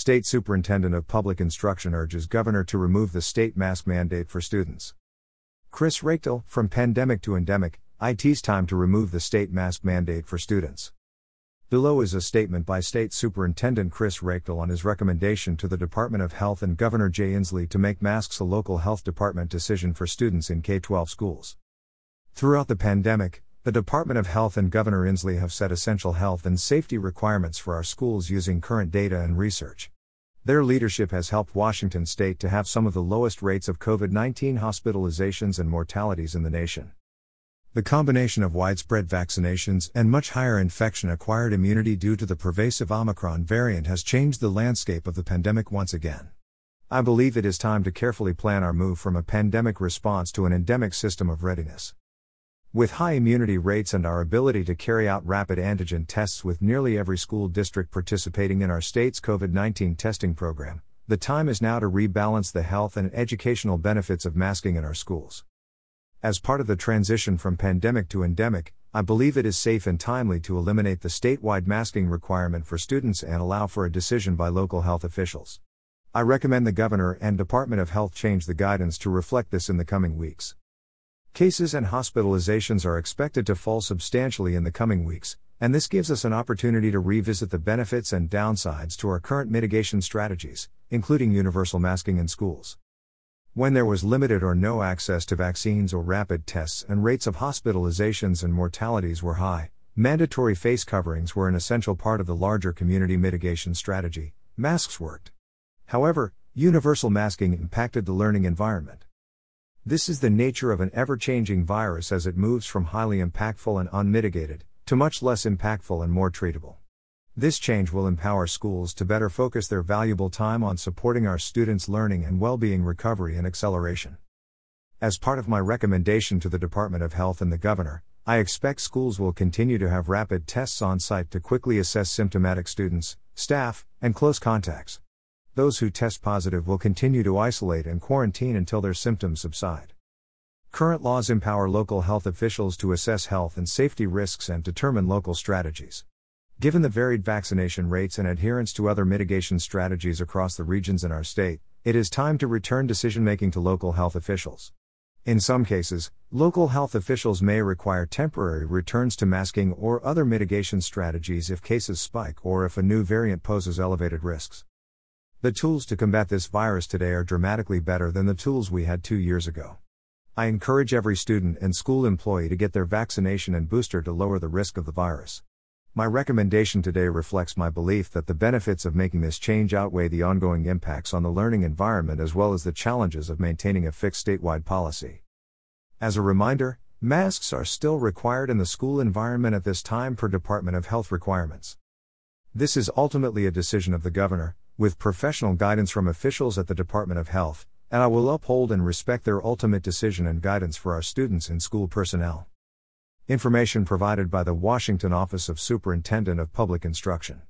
State Superintendent of Public Instruction urges Governor to remove the state mask mandate for students. Chris Reykdal, from pandemic to endemic, IT's time to remove the state mask mandate for students. Below is a statement by State Superintendent Chris Reykdal on his recommendation to the Department of Health and Governor Jay Inslee to make masks a local health department decision for students in K 12 schools. Throughout the pandemic, the Department of Health and Governor Inslee have set essential health and safety requirements for our schools using current data and research. Their leadership has helped Washington state to have some of the lowest rates of COVID 19 hospitalizations and mortalities in the nation. The combination of widespread vaccinations and much higher infection acquired immunity due to the pervasive Omicron variant has changed the landscape of the pandemic once again. I believe it is time to carefully plan our move from a pandemic response to an endemic system of readiness. With high immunity rates and our ability to carry out rapid antigen tests with nearly every school district participating in our state's COVID 19 testing program, the time is now to rebalance the health and educational benefits of masking in our schools. As part of the transition from pandemic to endemic, I believe it is safe and timely to eliminate the statewide masking requirement for students and allow for a decision by local health officials. I recommend the Governor and Department of Health change the guidance to reflect this in the coming weeks. Cases and hospitalizations are expected to fall substantially in the coming weeks, and this gives us an opportunity to revisit the benefits and downsides to our current mitigation strategies, including universal masking in schools. When there was limited or no access to vaccines or rapid tests and rates of hospitalizations and mortalities were high, mandatory face coverings were an essential part of the larger community mitigation strategy. Masks worked. However, universal masking impacted the learning environment. This is the nature of an ever changing virus as it moves from highly impactful and unmitigated, to much less impactful and more treatable. This change will empower schools to better focus their valuable time on supporting our students' learning and well being recovery and acceleration. As part of my recommendation to the Department of Health and the Governor, I expect schools will continue to have rapid tests on site to quickly assess symptomatic students, staff, and close contacts. Those who test positive will continue to isolate and quarantine until their symptoms subside. Current laws empower local health officials to assess health and safety risks and determine local strategies. Given the varied vaccination rates and adherence to other mitigation strategies across the regions in our state, it is time to return decision making to local health officials. In some cases, local health officials may require temporary returns to masking or other mitigation strategies if cases spike or if a new variant poses elevated risks. The tools to combat this virus today are dramatically better than the tools we had two years ago. I encourage every student and school employee to get their vaccination and booster to lower the risk of the virus. My recommendation today reflects my belief that the benefits of making this change outweigh the ongoing impacts on the learning environment as well as the challenges of maintaining a fixed statewide policy. As a reminder, masks are still required in the school environment at this time per Department of Health requirements. This is ultimately a decision of the governor, with professional guidance from officials at the Department of Health, and I will uphold and respect their ultimate decision and guidance for our students and school personnel. Information provided by the Washington Office of Superintendent of Public Instruction.